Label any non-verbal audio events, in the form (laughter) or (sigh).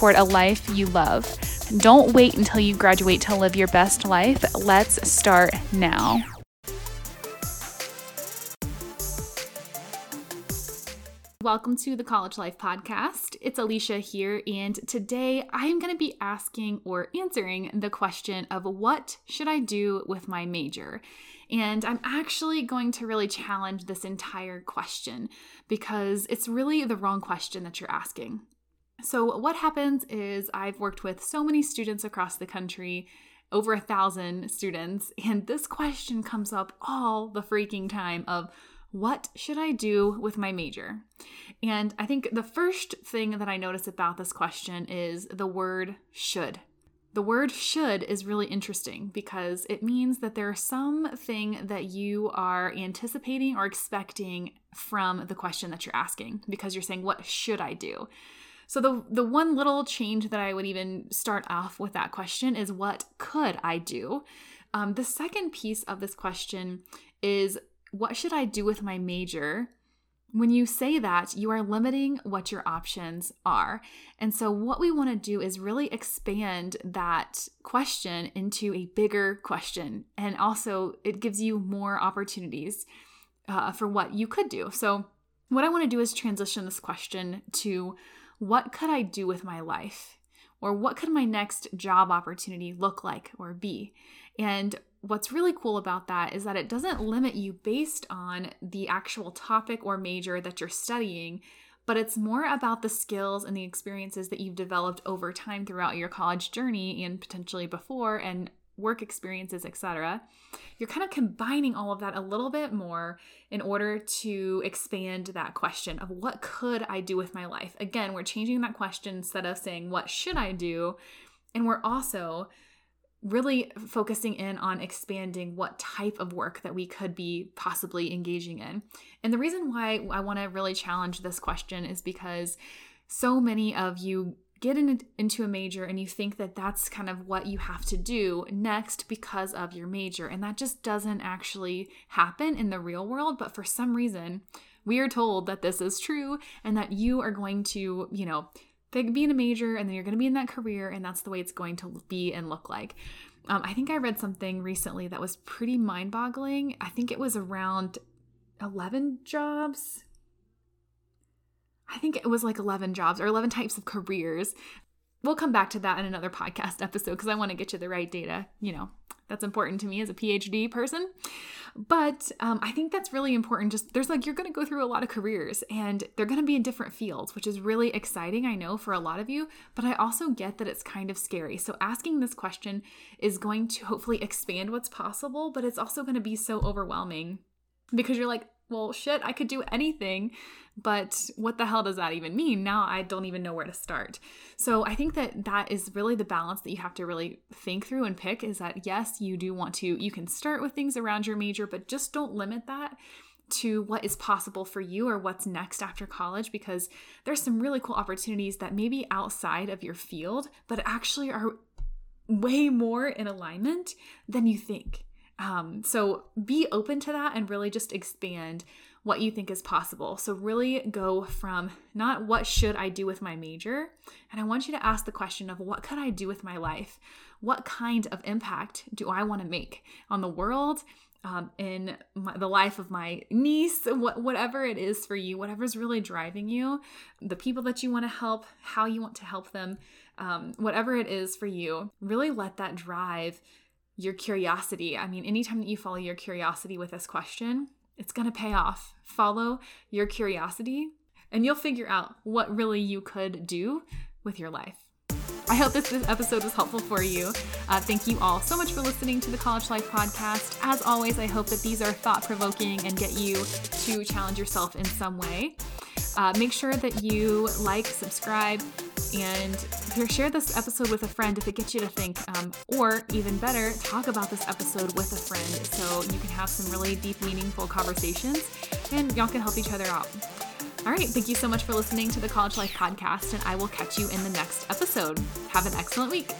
toward a life you love. Don't wait until you graduate to live your best life. Let's start now. Welcome to the College Life Podcast. It's Alicia here, and today I'm going to be asking or answering the question of what should I do with my major? And I'm actually going to really challenge this entire question because it's really the wrong question that you're asking. So, what happens is I've worked with so many students across the country, over a thousand students, (laughs) and this question comes up all the freaking time of what should I do with my major? And I think the first thing that I notice about this question is the word should. The word should is really interesting because it means that there's something that you are anticipating or expecting from the question that you're asking because you're saying, What should I do? So the the one little change that I would even start off with that question is what could I do? Um, the second piece of this question is what should I do with my major? When you say that, you are limiting what your options are. And so, what we want to do is really expand that question into a bigger question. And also, it gives you more opportunities uh, for what you could do. So, what I want to do is transition this question to what could I do with my life? Or what could my next job opportunity look like or be? And what's really cool about that is that it doesn't limit you based on the actual topic or major that you're studying, but it's more about the skills and the experiences that you've developed over time throughout your college journey and potentially before and work experiences, etc. You're kind of combining all of that a little bit more in order to expand that question of what could I do with my life? Again, we're changing that question instead of saying what should I do? And we're also really focusing in on expanding what type of work that we could be possibly engaging in. And the reason why I want to really challenge this question is because so many of you get in, into a major and you think that that's kind of what you have to do next because of your major. And that just doesn't actually happen in the real world. But for some reason, we are told that this is true and that you are going to, you know, be in a major and then you're going to be in that career and that's the way it's going to be and look like. Um, I think I read something recently that was pretty mind boggling. I think it was around 11 jobs I think it was like 11 jobs or 11 types of careers. We'll come back to that in another podcast (laughs) episode because I want to get you the right data. You know, that's important to me as a PhD person. But um, I think that's really important. Just there's like, you're going to go through a lot of careers and they're going to be in different fields, which is really exciting, I know, for a lot of you. But I also get that it's kind of scary. So asking this question is going to hopefully expand what's possible, but it's also going to be so overwhelming because you're like, well, shit, I could do anything, but what the hell does that even mean? Now I don't even know where to start. So I think that that is really the balance that you have to really think through and pick is that yes, you do want to, you can start with things around your major, but just don't limit that to what is possible for you or what's next after college because there's some really cool opportunities that may be outside of your field, but actually are way more in alignment than you think. Um, so be open to that and really just expand what you think is possible. So really go from not what should I do with my major, and I want you to ask the question of what could I do with my life? What kind of impact do I want to make on the world? Um, in my, the life of my niece, what, whatever it is for you, whatever's really driving you, the people that you want to help, how you want to help them, um, whatever it is for you, really let that drive your curiosity. I mean, anytime that you follow your curiosity with this question, it's going to pay off. Follow your curiosity and you'll figure out what really you could do with your life. I hope this, episode was helpful for you. Uh, thank you all so much for listening to the College Life Podcast. As always, I hope that these are thought provoking and get you to challenge yourself in some way. Uh, make sure that you like, subscribe, and share this episode with a friend if it gets you to think. Um, or even better, talk about this episode with a friend so you can have some really deep, meaningful conversations and y'all can help each other out. All right, thank you so much for listening to the College Life Podcast, and I will catch you in the next episode. Have an excellent week.